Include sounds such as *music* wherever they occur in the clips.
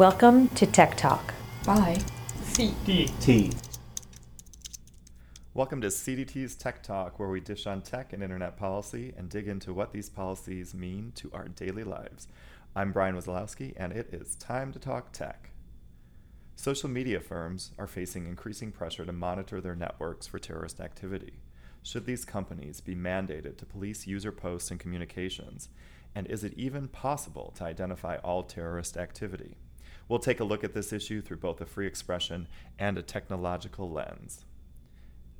Welcome to Tech Talk. Bye. CDT. Welcome to CDT's Tech Talk, where we dish on tech and internet policy and dig into what these policies mean to our daily lives. I'm Brian Wazlawik, and it is time to talk tech. Social media firms are facing increasing pressure to monitor their networks for terrorist activity. Should these companies be mandated to police user posts and communications? And is it even possible to identify all terrorist activity? We'll take a look at this issue through both a free expression and a technological lens.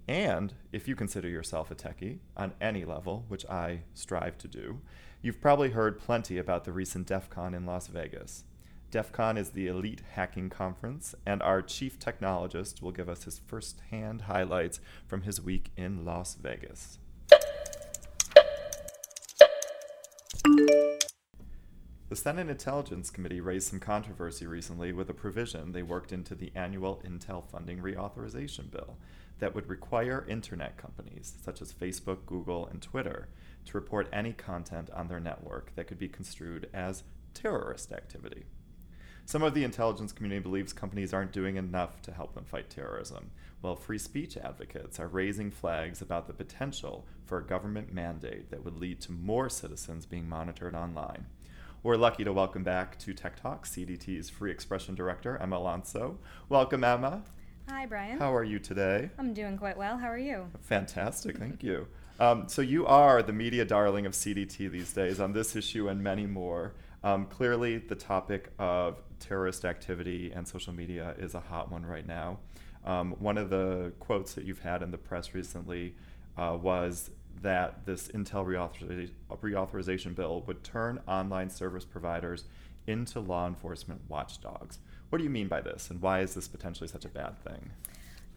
And if you consider yourself a techie on any level, which I strive to do, you've probably heard plenty about the recent DEF CON in Las Vegas. DEF CON is the elite hacking conference, and our chief technologist will give us his first hand highlights from his week in Las Vegas. The Senate Intelligence Committee raised some controversy recently with a provision they worked into the annual Intel funding reauthorization bill that would require internet companies, such as Facebook, Google, and Twitter, to report any content on their network that could be construed as terrorist activity. Some of the intelligence community believes companies aren't doing enough to help them fight terrorism, while free speech advocates are raising flags about the potential for a government mandate that would lead to more citizens being monitored online. We're lucky to welcome back to Tech Talk CDT's Free Expression Director, Emma Llansó. Welcome, Emma. Hi, Brian. How are you today? I'm doing quite well. How are you? Fantastic, thank you. Um, so, you are the media darling of CDT these days on this issue and many more. Um, clearly, the topic of terrorist activity and social media is a hot one right now. Um, one of the quotes that you've had in the press recently uh, was that this Intel reauthoriza- reauthorization bill would turn online service providers into law enforcement watchdogs. What do you mean by this, and why is this potentially such a bad thing?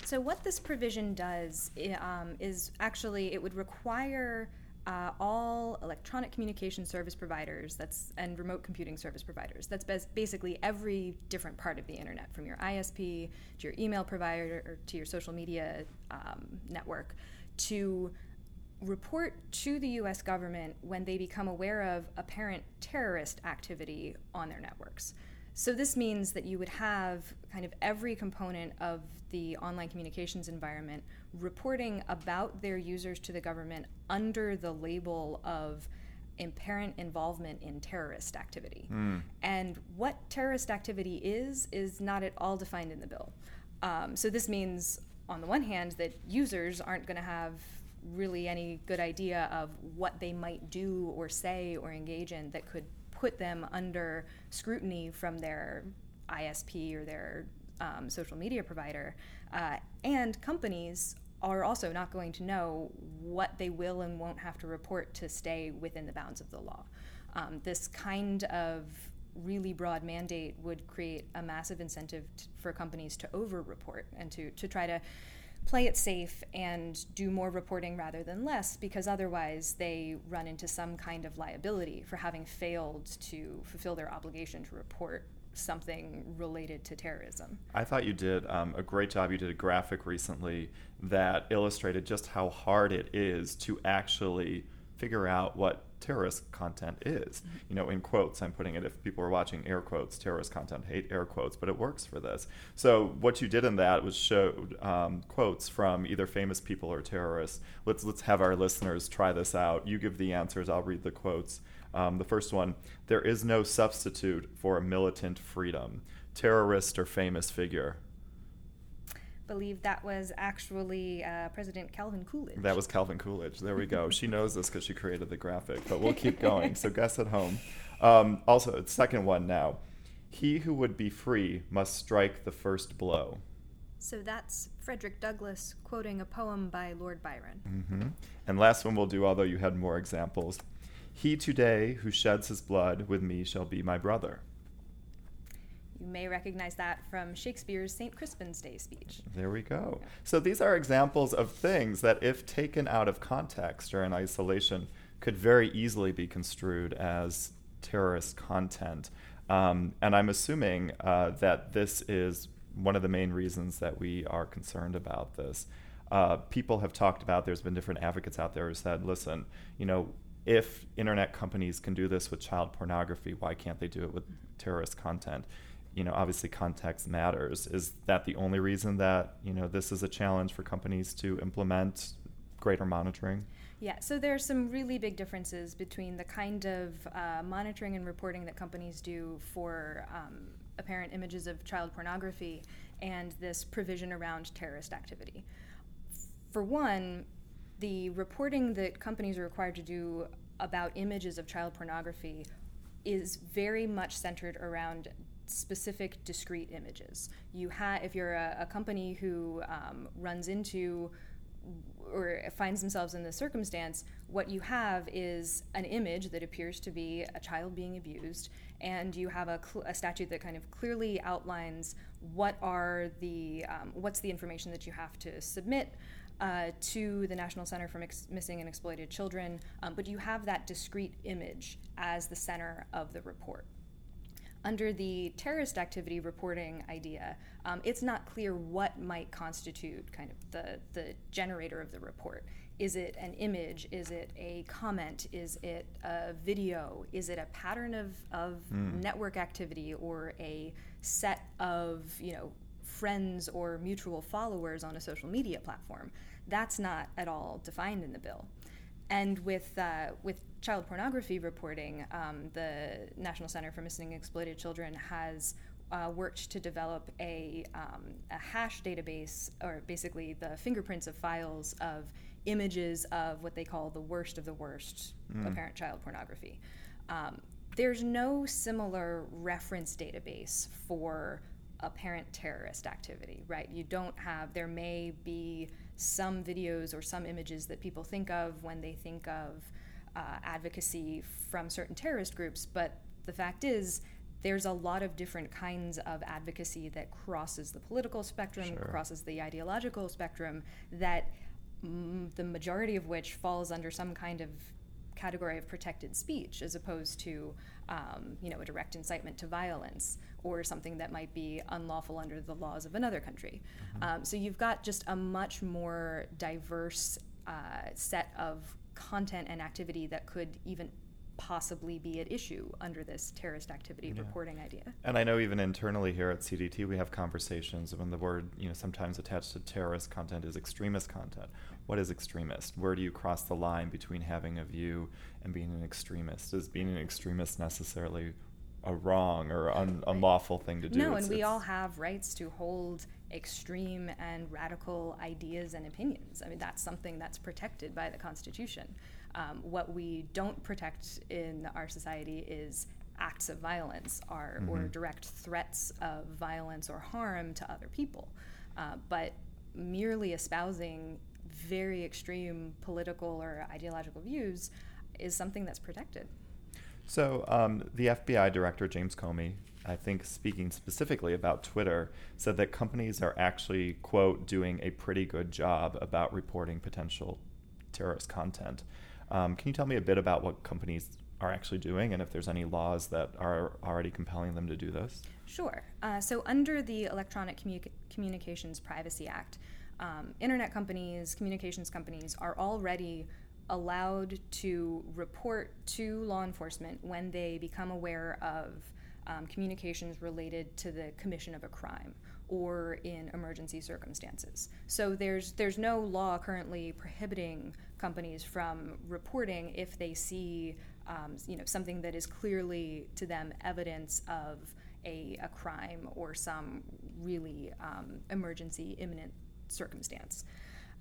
So, what this provision does um, is actually it would require uh, all electronic communication service providers that's and remote computing service providers that's basically every different part of the internet from your isp to your email provider or to your social media um, network to report to the US government when they become aware of apparent terrorist activity on their networks. So, this means that you would have kind of every component of the online communications environment reporting about their users to the government under the label of apparent involvement in terrorist activity. Mm. And what terrorist activity is, is not at all defined in the bill. Um, so, this means, on the one hand, that users aren't going to have really any good idea of what they might do or say or engage in that could put them under scrutiny from their ISP or their um, social media provider. Uh, and companies are also not going to know what they will and won't have to report to stay within the bounds of the law. Um, this kind of really broad mandate would create a massive incentive t- for companies to over report and to, to try to play it safe and do more reporting rather than less because otherwise they run into some kind of liability for having failed to fulfill their obligation to report something related to terrorism. I thought you did um, a great job. You did a graphic recently that illustrated just how hard it is to actually figure out what terrorist content is. Mm-hmm. You know, in quotes, I'm putting it, if people are watching air quotes, terrorist content, hate air quotes, but it works for this. So what you did in that was showed um, quotes from either famous people or terrorists. Let's, let's have our listeners try this out. You give the answers, I'll read the quotes. Um, the first one, there is no substitute for a militant freedom. Terrorist or famous figure believe that was actually uh, President Calvin Coolidge. That was Calvin Coolidge. There we go. she knows this because she created the graphic, but we'll keep going. so *laughs* guess at home. Um, also, second one now. He who would be free must strike the first blow. So that's Frederick Douglass quoting a poem by Lord Byron. Mm-hmm. And last one we'll do, although you had more examples. He today who sheds his blood with me shall be my brother. You may recognize that from Shakespeare's St. Crispin's Day speech. There we go. So these are examples of things that, if taken out of context or in isolation, could very easily be construed as terrorist content. Um, and I'm assuming uh, that this is one of the main reasons that we are concerned about this. Uh, people have talked about, there's been different advocates out there who said, listen, you know, if internet companies can do this with child pornography, why can't they do it with terrorist content? You know, obviously context matters. Is that the only reason that, you know, this is a challenge for companies to implement greater monitoring? Yeah, so there are some really big differences between the kind of uh, monitoring and reporting that companies do for um, apparent images of child pornography and this provision around terrorist activity. For one, the reporting that companies are required to do about images of child pornography is very much centered around specific discrete images. You have, if you're a, a company who um, runs into or finds themselves in this circumstance, what you have is an image that appears to be a child being abused, and you have a, cl- a statute that kind of clearly outlines what are the um, what's the information that you have to submit uh, to the National Center for Mix- Missing and Exploited Children, um, but you have that discrete image as the center of the report. Under the terrorist activity reporting idea, um, it's not clear what might constitute kind of the, the generator of the report. Is it an image? Is it a comment? Is it a video? Is it a pattern of, of mm. network activity or a set of, you know, friends or mutual followers on a social media platform? That's not at all defined in the bill. And with, uh, with child pornography reporting, um, the National Center for Missing and Exploited Children has uh, worked to develop a, um, a hash database, or basically the fingerprints of files of images of what they call the worst of the worst mm. apparent child pornography. Um, there's no similar reference database for apparent terrorist activity, right? You don't have, there may be some videos or some images that people think of when they think of uh, advocacy from certain terrorist groups, but the fact is, there's a lot of different kinds of advocacy that crosses the political spectrum, sure. crosses the ideological spectrum, that m- the majority of which falls under some kind of category of protected speech as opposed to um, you know a direct incitement to violence or something that might be unlawful under the laws of another country mm-hmm. um, so you've got just a much more diverse uh, set of content and activity that could even possibly be at issue under this terrorist activity yeah. reporting idea. And I know even internally here at CDT, we have conversations when the word, you know, sometimes attached to terrorist content is extremist content. What is extremist? Where do you cross the line between having a view and being an extremist? Is being an extremist necessarily a wrong or un- unlawful thing to do? No, it's, and we all have rights to hold extreme and radical ideas and opinions. I mean, that's something that's protected by the Constitution. Um, what we don't protect in our society is acts of violence or, mm-hmm. or direct threats of violence or harm to other people. Uh, but merely espousing very extreme political or ideological views is something that's protected. So, um, the FBI director, James Comey, I think speaking specifically about Twitter, said that companies are actually, quote, doing a pretty good job about reporting potential terrorist content. Um, can you tell me a bit about what companies are actually doing and if there's any laws that are already compelling them to do this? Sure. Uh, so, under the Electronic Commu- Communications Privacy Act, um, internet companies, communications companies are already allowed to report to law enforcement when they become aware of um, communications related to the commission of a crime or in emergency circumstances. So there's there's no law currently prohibiting companies from reporting if they see um, you know something that is clearly to them evidence of a, a crime or some really um, emergency imminent circumstance.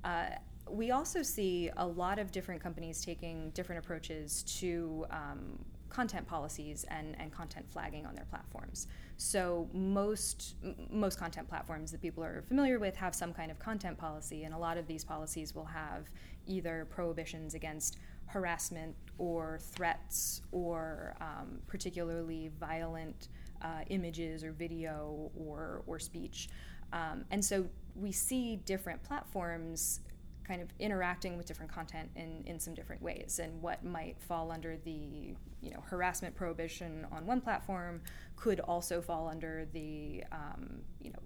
Uh, we also see a lot of different companies taking different approaches to um, content policies and, and content flagging on their platforms. So most most content platforms that people are familiar with have some kind of content policy, and a lot of these policies will have either prohibitions against harassment or threats or um, particularly violent uh, images or video or or speech. Um, and so we see different platforms kind of interacting with different content in, in some different ways and what might fall under the you know harassment prohibition on one platform could also fall under the um, you know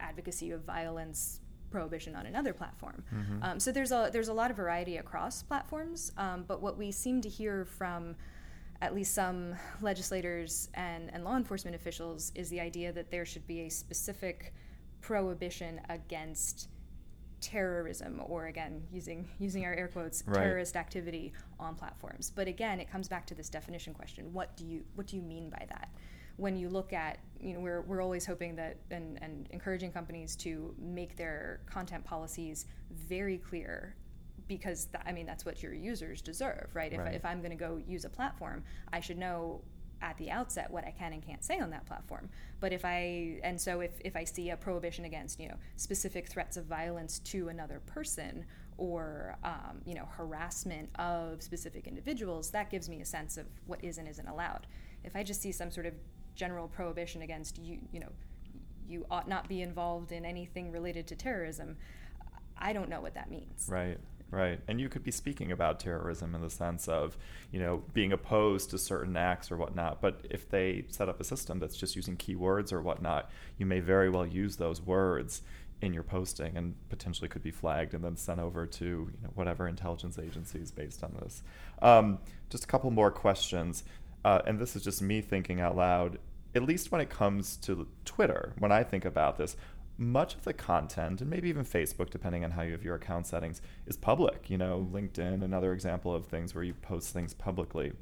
advocacy of violence prohibition on another platform. Mm-hmm. Um, so there's a there's a lot of variety across platforms, um, but what we seem to hear from at least some legislators and, and law enforcement officials is the idea that there should be a specific prohibition against terrorism or again using using our air quotes Right. terrorist activity on platforms but again it comes back to this definition question what do you what do you mean by that when you look at you know we're, we're always hoping that and, and encouraging companies to make their content policies very clear because tha- I mean that's what your users deserve right, Right. If, if I'm going to go use a platform I should know at the outset what I can and can't say on that platform. But if I and so if, if I see a prohibition against you know specific threats of violence to another person or um, you know harassment of specific individuals, that gives me a sense of what is and isn't allowed. If I just see some sort of general prohibition against you you know you ought not be involved in anything related to terrorism, I don't know what that means. Right, right. And you could be speaking about terrorism in the sense of, you know, being opposed to certain acts or whatnot. But if they set up a system that's just using keywords or whatnot, you may very well use those words in your posting and potentially could be flagged and then sent over to you know, whatever intelligence agencies based on this. Um, just a couple more questions. Uh, and this is just me thinking out loud. At least when it comes to Twitter, when I think about this, much of the content, and maybe even Facebook, depending on how you have your account settings, is public. You know, LinkedIn, another example of things where you post things publicly.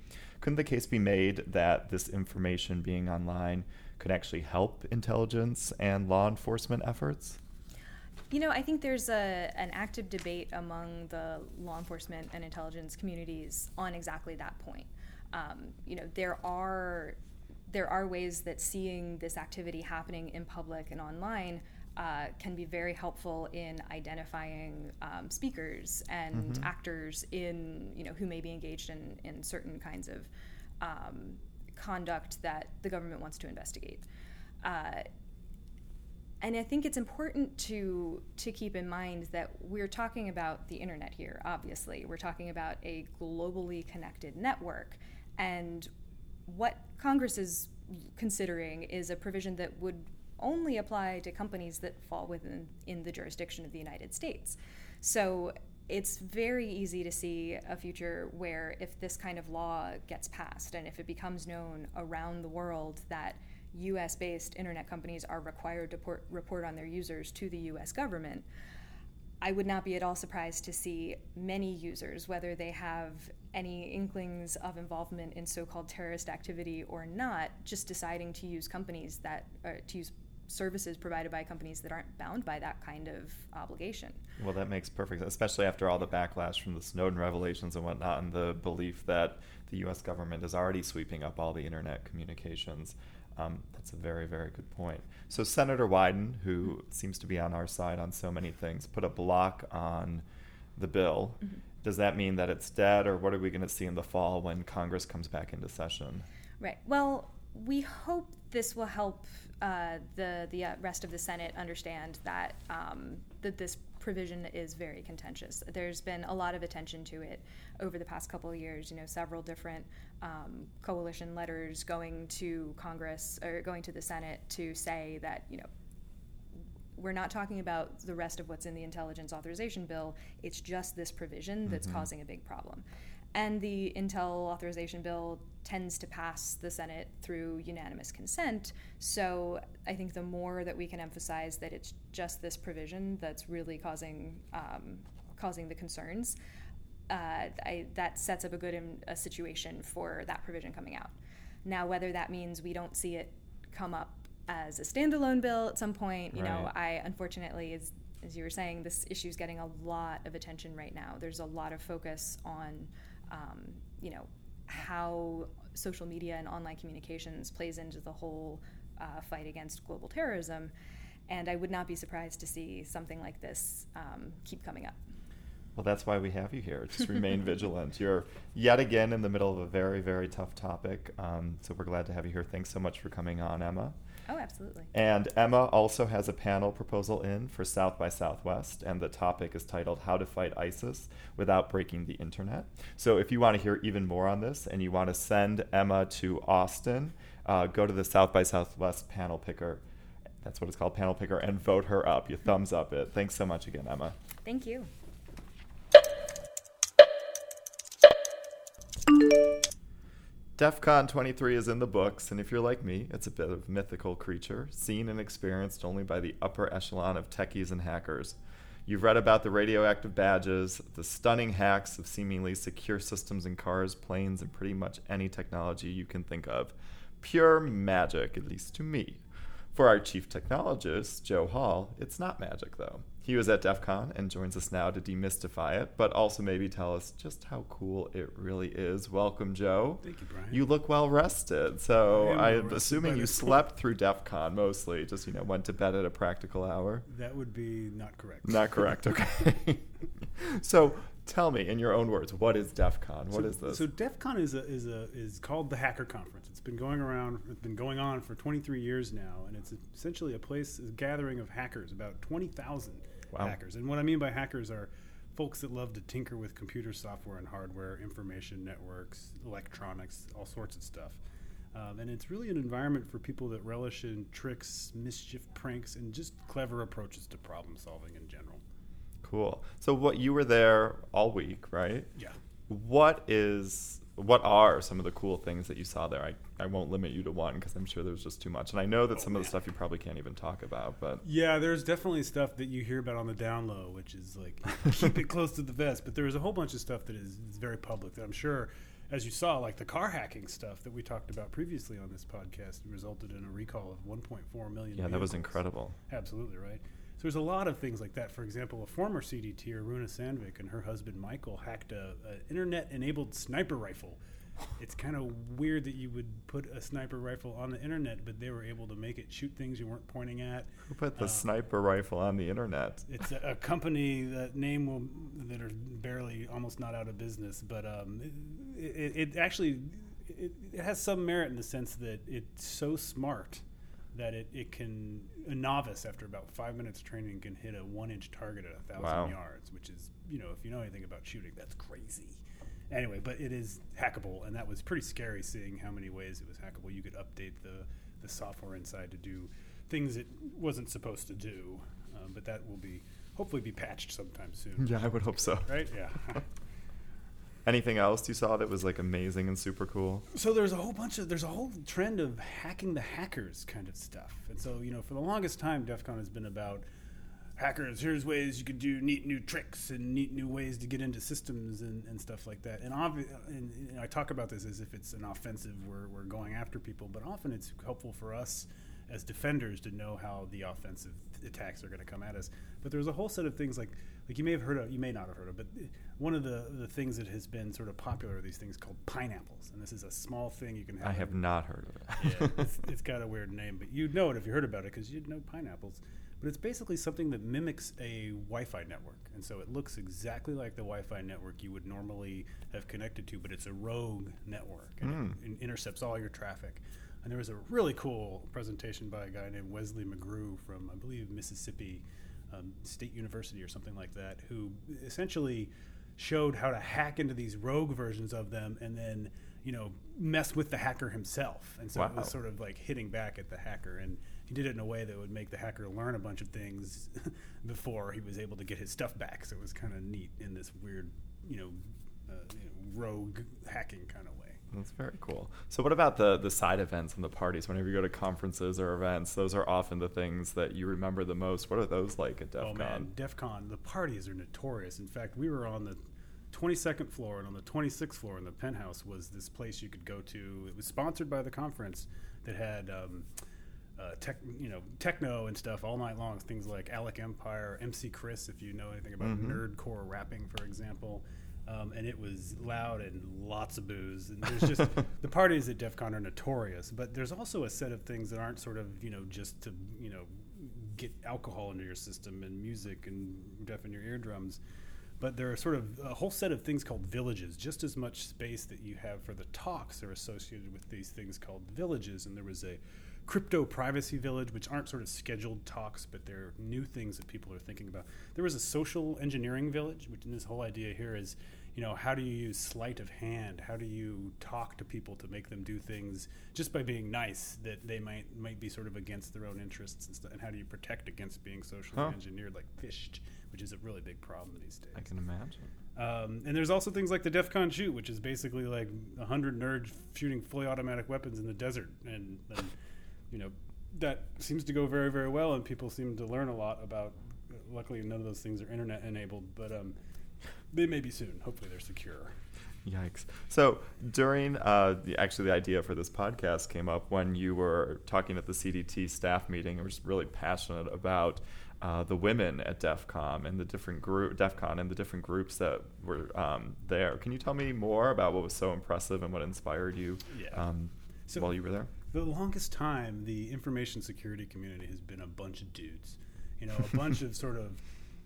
Couldn't the case be made that this information being online could actually help intelligence and law enforcement efforts? You know, I think there's a, an active debate among the law enforcement and intelligence communities on exactly that point. Um, you know, there are there are ways that seeing this activity happening in public and online uh, can be very helpful in identifying um, speakers and Mhm. actors in you know who may be engaged in in certain kinds of um, conduct that the government wants to investigate. Uh, and I think it's important to to keep in mind that we're talking about the internet here. Obviously, we're talking about a globally connected network, and what Congress is considering is a provision that would only apply to companies that fall within in the jurisdiction of the United States. So it's very easy to see a future where if this kind of law gets passed and if it becomes known around the world that US based internet companies are required to port, report on their users to the US government, I would not be at all surprised to see many users, whether they have any inklings of involvement in so called terrorist activity or not, just deciding to use companies that, to use services provided by companies that aren't bound by that kind of obligation. Well, that makes perfect sense, especially after all the backlash from the Snowden revelations and whatnot, and the belief that the U.S. government is already sweeping up all the internet communications. Um, that's a very, very good point. So, Senator Wyden, who seems to be on our side on so many things, put a block on the bill. Mhm. Does that mean that it's dead, or what are we going to see in the fall when Congress comes back into session? Right. Well, we hope this will help uh, the the uh, rest of the Senate understand that um, that this provision is very contentious. There's been a lot of attention to it over the past couple of years. You know, several different um, coalition letters going to Congress or going to the Senate to say that you know we're not talking about the rest of what's in the intelligence authorization bill. It's just this provision that's Mhm. causing a big problem. And the Intel authorization bill tends to pass the Senate through unanimous consent. So I think the more that we can emphasize that it's just this provision that's really causing um, causing the concerns, uh, I, that sets up a good in, a situation for that provision coming out. Now, whether that means we don't see it come up as a standalone bill at some point, you know, I unfortunately, as, as you were saying, this issue is getting a lot of attention right now. There's a lot of focus on, um, you know, how social media and online communications plays into the whole uh, fight against global terrorism. And I would not be surprised to see something like this um, keep coming up. Well, that's why we have you here. *laughs* Just remain vigilant. You're yet again in the middle of a very, very tough topic. Um, so we're glad to have you here. Thanks so much for coming on, Emma. Oh, absolutely. And Emma also has a panel proposal in for South by Southwest, and the topic is titled How to Fight ISIS Without Breaking the Internet. So if you want to hear even more on this and you want to send Emma to Austin, uh, go to the South by Southwest panel picker. That's what it's called, panel picker, and vote her up. You thumbs up it. Thanks so much again, Emma. Thank you. DEF CON 23 is in the books, and if you're like me, it's a bit of mythical creature, seen and experienced only by the upper echelon of techies and hackers. You've read about the radioactive badges, the stunning hacks of seemingly secure systems in cars, planes, and pretty much any technology you can think of. Pure magic, at least to me. For our chief technologist, Joe Hall, it's not magic though. He was at DEF CON and joins us now to demystify it, but also maybe tell us just how cool it really is. Welcome, Joe. Thank you, Brian. You look well rested. So I am well assuming you slept through DEF CON mostly, just, you know, went to bed at a practical hour. that would be not correct. Not correct, *laughs* okay. so tell me, in your own words, what is DEF CON? What so, is this? So DEF CON is a, is a is called the Hacker Conference. It's been going around. It's been going on for 23 years now, and it's essentially a place, a gathering of hackers, about 20,000 Wow. hackers. And what I mean by hackers are folks that love to tinker with computer software and hardware, information networks, electronics, all sorts of stuff. Um, and it's really an environment for people that relish in tricks, mischief, pranks, and just clever approaches to problem solving in general. Cool. So what you were there all week, right? Yeah. What is what are some of the cool things that you saw there? I, I won't limit you to one because I'm sure there's just too much. And I know that Oh, some of the stuff you probably can't even talk about, but Yeah, there's definitely stuff that you hear about on the down low, which is like keep it *laughs* close to the vest. But there's a whole bunch of stuff that is, is very public that I'm sure, as you saw, like the car hacking stuff that we talked about previously on this podcast, resulted in a recall of 1.4 million. yeah, that was incredible. Absolutely right. So there's a lot of things like that. For example, a former CDT, Runa Sandvik, and her husband Michael hacked a, a internet-enabled sniper rifle. It's kind of weird that you would put a sniper rifle on the internet, but they were able to make it shoot things you weren't pointing at. Who put the Uh, sniper rifle on the internet? It's a, a company that name will that are barely almost not out of business, but um, it, it, it actually it, it has some merit in the sense that it's so smart that it, it can a novice after about five minutes training can hit a one inch target at a thousand Wow. yards, which is you know if you know anything about shooting, that's crazy. Anyway, but it is hackable, and that was pretty scary seeing how many ways it was hackable. You could update the the software inside to do things it wasn't supposed to do, um, but that will be hopefully be patched sometime soon. Yeah, I would hope so. Right? Yeah. *laughs* Anything else you saw that was like amazing and super cool? so there's a whole bunch of there's a whole trend of hacking the hackers kind of stuff, and so you know for the longest time, DEF CON has been about hackers. Here's ways you could do neat new tricks and neat new ways to get into systems and, and stuff like that. And, obvi- and, and I talk about this as if it's an offensive. We're we're going after people, but often it's helpful for us as defenders to know how the offensive attacks are going to come at us. But there's a whole set of things like like you may have heard of, you may not have heard of, but one of the the things that has been sort of popular are these things called pineapples, and this is a small thing you can have. I in- have not heard of it. yeah, *laughs* it's, it's got a weird name, but you'd know it if you heard about it because you'd know pineapples. But it's basically something that mimics a Wi-Fi network, and so it looks exactly like the Wi-Fi network you would normally have connected to, but it's a rogue network and Mm. it, it intercepts all your traffic. And there was a really cool presentation by a guy named Wesley McGrew from, I believe, Mississippi um, State University or something like that, who essentially showed how to hack into these rogue versions of them and then you know mess with the hacker himself and so it was sort of like hitting back at the hacker and he did it in a way that would make the hacker learn a bunch of things *laughs* before he was able to get his stuff back so it was kind of neat in this weird you know, uh, you know rogue hacking kind of way That's very cool. So, what about the the side events and the parties? Whenever you go to conferences or events, those are often the things that you remember the most. What are those like at DEF Oh CON? man, DEF CON, the parties are notorious. In fact, we were on the 22nd floor, and on the 26th floor in the penthouse was this place you could go to. It was sponsored by the conference that had. Um, uh, tech, you know, techno and stuff all night long. Things like Alec Empire, MC Chris, if you know anything about Mhm. nerdcore rapping, for example. Um, and it was loud and lots of booze. And there's just *laughs* the parties at DEF CON are notorious, but there's also a set of things that aren't sort of you know just to you know get alcohol into your system and music and deafen your eardrums. But there are sort of a whole set of things called villages. Just as much space that you have for the talks are associated with these things called villages. And there was a crypto privacy village, which aren't sort of scheduled talks, but they're new things that people are thinking about. There was a social engineering village, which this whole idea here is, you know, how do you use sleight of hand? How do you talk to people to make them do things just by being nice that they might might be sort of against their own interests and stuff? And how do you protect against being socially Huh. engineered, like phished which is a really big problem these days. I can imagine. Um, and there's also things like the DEF CON shoot, which is basically like hundred nerds shooting fully automatic weapons in the desert, and, and you know that seems to go very very well, and people seem to learn a lot about. Luckily, none of those things are internet enabled, but um, they may be soon. Hopefully, they're secure. Yikes! So during uh, the, actually the idea for this podcast came up when you were talking at the CDT staff meeting. and I was really passionate about uh, the women at DEF CON and the different group DEF CON and the different groups that were um, there. Can you tell me more about what was so impressive and what inspired you Yeah. um, So- while you were there? For the longest time, the information security community has been a bunch of dudes. You know, a bunch of sort of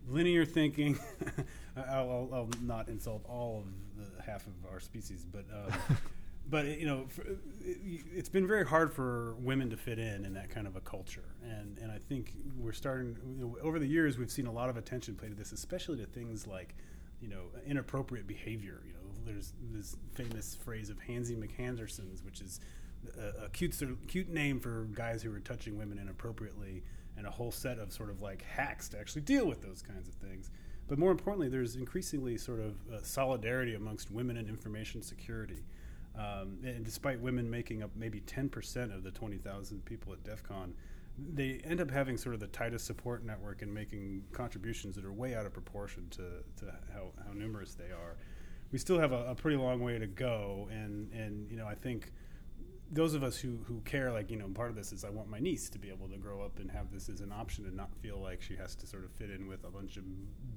linear thinking. *laughs* I'll, I'll, I'll not insult all of the half of our species, but um, *laughs* but you know, it, it's been very hard for women to fit in in that kind of a culture, and and I think we're starting you know, over the years we've seen a lot of attention paid to this, especially to things like you know inappropriate behavior. You know, there's this famous phrase of Hansy McHanderson's, which is a, a cute cute name for guys who are touching women inappropriately, and a whole set of sort of like hacks to actually deal with those kinds of things. But more importantly, there's increasingly sort of uh, solidarity amongst women in information security. Um, and despite women making up maybe 10% of the 20,000 people at DEF CON, they end up having sort of the tightest support network and making contributions that are way out of proportion to, to how, how numerous they are. We still have a, a pretty long way to go, and, and you know I think those of us who, who care, like, you know, part of this is I want my niece to be able to grow up and have this as an option and not feel like she has to sort of fit in with a bunch of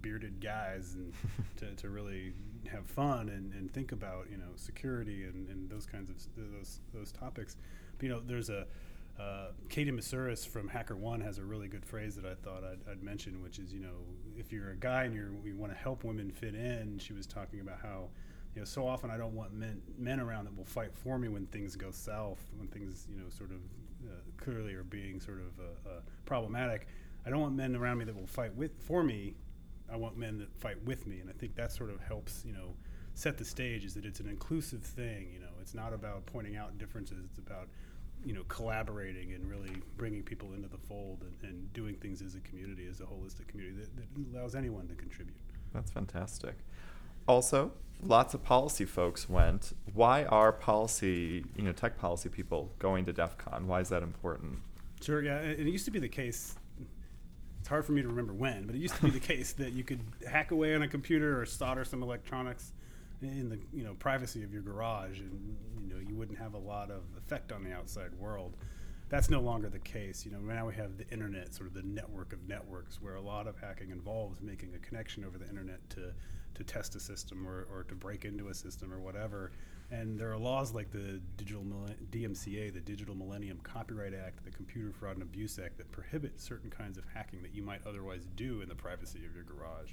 bearded guys and *laughs* to, to really have fun and, and think about, you know, security and, and those kinds of those, those topics. But, you know, there's a, uh, Katie Moussouris from HackerOne has a really good phrase that I thought I'd, I'd mention, which is, you know, if you're a guy and you're, you want to help women fit in, she was talking about how, you know, so often I don't want men men around that will fight for me when things go south, when things you know sort of uh, clearly are being sort of uh, uh, problematic. I don't want men around me that will fight with for me. I want men that fight with me, and I think that sort of helps you know set the stage. Is that it's an inclusive thing. You know, it's not about pointing out differences. It's about you know collaborating and really bringing people into the fold and, and doing things as a community, as a holistic community that, that allows anyone to contribute. That's fantastic. Also, lots of policy folks went. Why are policy, you know, tech policy people going to DEF CON? Why is that important? Sure, yeah. and It used to be the case. It's hard for me to remember when, but it used to be the *laughs* case that you could hack away on a computer or solder some electronics in the you know privacy of your garage, and you know you wouldn't have a lot of effect on the outside world. That's no longer the case. You know now we have the internet, sort of the network of networks, where a lot of hacking involves making a connection over the internet to to test a system or, or to break into a system or whatever. And there are laws like the digital DMCA, the Digital Millennium Copyright Act, the Computer Fraud and Abuse Act that prohibit certain kinds of hacking that you might otherwise do in the privacy of your garage.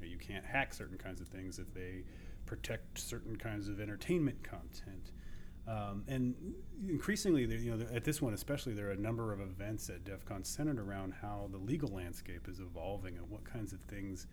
You, know, you can't hack certain kinds of things if they protect certain kinds of entertainment content. Um, and increasingly, you know, at this one especially, there are a number of events at DEF CON centered around how the legal landscape is evolving and what kinds of things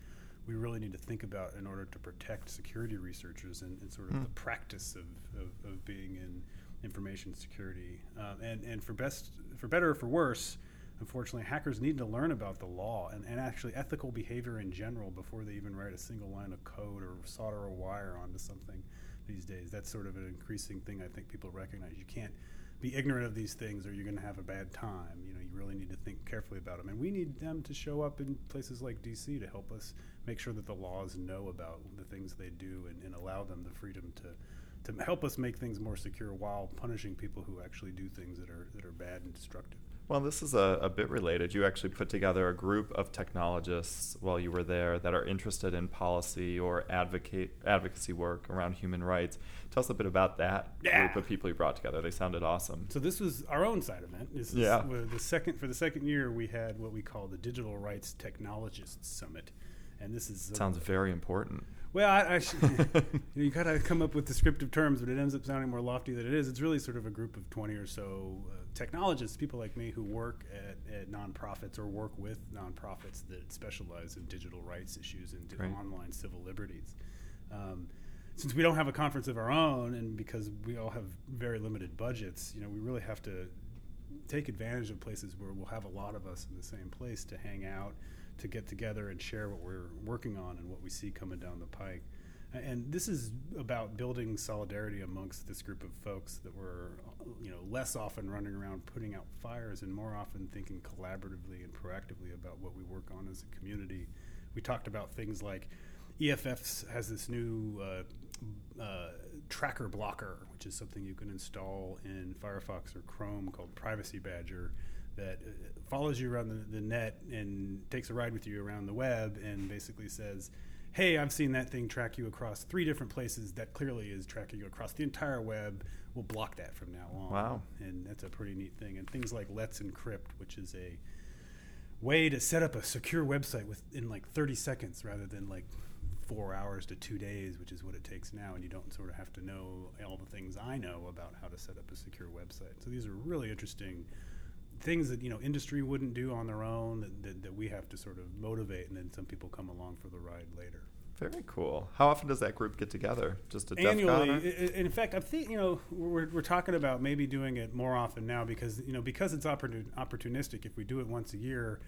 we really need to think about in order to protect security researchers and, and sort of Hmm. the practice of, of, of being in information security. Um, and and for best, for better or for worse, unfortunately, hackers need to learn about the law and, and actually ethical behavior in general before they even write a single line of code or solder a wire onto something these days. That's sort of an increasing thing I think people recognize. You can't be ignorant of these things or you're going to have a bad time. You know, you really need to think carefully about them. And we need them to show up in places like DC to help us make sure that the laws know about the things they do and, and allow them the freedom to, to help us make things more secure while punishing people who actually do things that are, that are bad and destructive. Well, this is a, a bit related. You actually put together a group of technologists while you were there that are interested in policy or advocate advocacy work around human rights. Tell us a bit about that Yeah. group of people you brought together. They sounded awesome. So this was our own side event. This is Yeah. the second for the second year we had what we call the Digital Rights Technologists Summit, and this is Sounds very important. Well, I, I sh- *laughs* you, know, you gotta come up with descriptive terms, but it ends up sounding more lofty than it is. It's really sort of a group of twenty or so uh, technologists, people like me who work at, at nonprofits or work with nonprofits that specialize in digital rights issues and Great. online civil liberties. Um, since we don't have a conference of our own, and because we all have very limited budgets, you know, we really have to take advantage of places where we'll have a lot of us in the same place to hang out, to get together and share what we're working on and what we see coming down the pike. And this is about building solidarity amongst this group of folks that were, you know, less often running around putting out fires and more often thinking collaboratively and proactively about what we work on as a community. We talked about things like EFF has this new uh, uh, tracker blocker, which is something you can install in Firefox or Chrome called Privacy Badger that uh, follows you around the, the, net and takes a ride with you around the web and basically says, Hey, I've seen that thing track you across three different places. That clearly is tracking you across the entire web. We'll block that from now on. Wow. And that's a pretty neat thing. And things like Let's Encrypt, which is a way to set up a secure website within like 30 seconds rather than like four hours to two days, which is what it takes now, and you don't sort of have to know all the things I know about how to set up a secure website. So these are really interesting things that you know industry wouldn't do on their own that, that, that we have to sort of motivate, and then some people come along for the ride later. Very cool. How often does that group get together? Just annually. In fact, I think you know we're, we're talking about maybe doing it more often now because you know because it's opportunistic. If we do it once a year,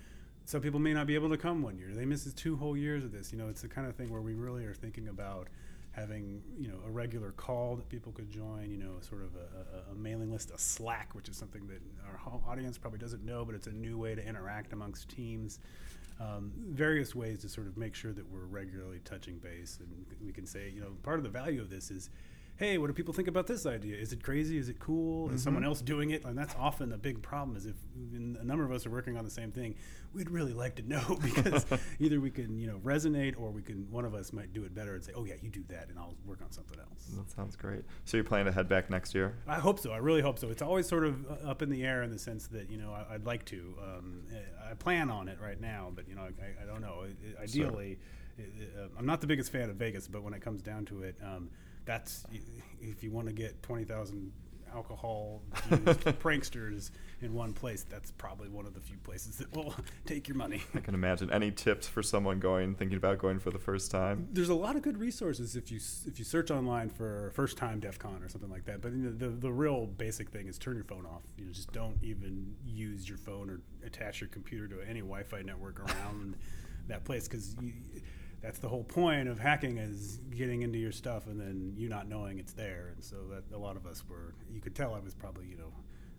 some people may not be able to come one year. They miss two whole years of this. You know, it's the kind of thing where we really are thinking about having you know a regular call that people could join. You know, sort of a, a, a, mailing list, a Slack, which is something that our whole audience probably doesn't know, but it's a new way to interact amongst teams. Um, various ways to sort of make sure that we're regularly touching base, and we can say, you know, part of the value of this is hey, what do people think about this idea? Is it crazy? Is it cool? Mm-hmm. Is someone else doing it? And that's often a big problem. Is if a number of us are working on the same thing, we'd really like to know *laughs* because *laughs* either we can you know resonate or we can one of us might do it better and say, oh yeah, you do that, and I'll work on something else. That sounds great. So you're planning to head back next year? I hope so. I really hope so. It's always sort of uh, up in the air in the sense that you know I, would like to. Um, I plan on it right now, but you know I, I don't know. ideally. Uh, I'm not the biggest fan of Vegas, but when it comes down to it, um, that's if you want to get 20,000 alcohol *laughs* pranksters in one place that's probably one of the few places that will *laughs* take your money. I can imagine. Any tips for someone going thinking about going for the first time? There's a lot of good resources if you if you search online for first time def con or something like that but you know, the, the real basic thing is turn your phone off. You know just don't even use your phone or attach your computer to any wi-fi network around *laughs* that place because that's the whole point of hacking is getting into your stuff and then you not knowing it's there. And so that a lot of us were, you could tell I was probably, you know,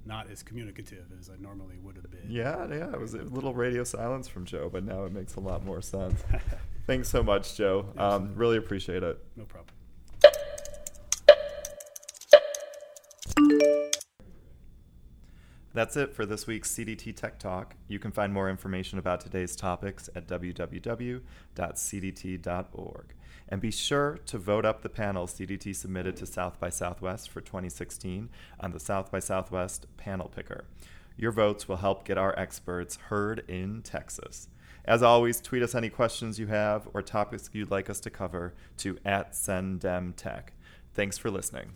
not as communicative as I normally would have been. Yeah, yeah, it was a little radio silence from Joe, but now it makes a lot more sense. *laughs* Thanks so much, Joe. Um, really appreciate it. No problem. That's it for this week's CDT Tech Talk. You can find more information about today's topics at www.cdt.org. And be sure to vote up the panel CDT submitted to South by Southwest for 2016 on the South by Southwest panel picker. Your votes will help get our experts heard in Texas. As always, tweet us any questions you have or topics you'd like us to cover to at CenDemTech. Thanks for listening.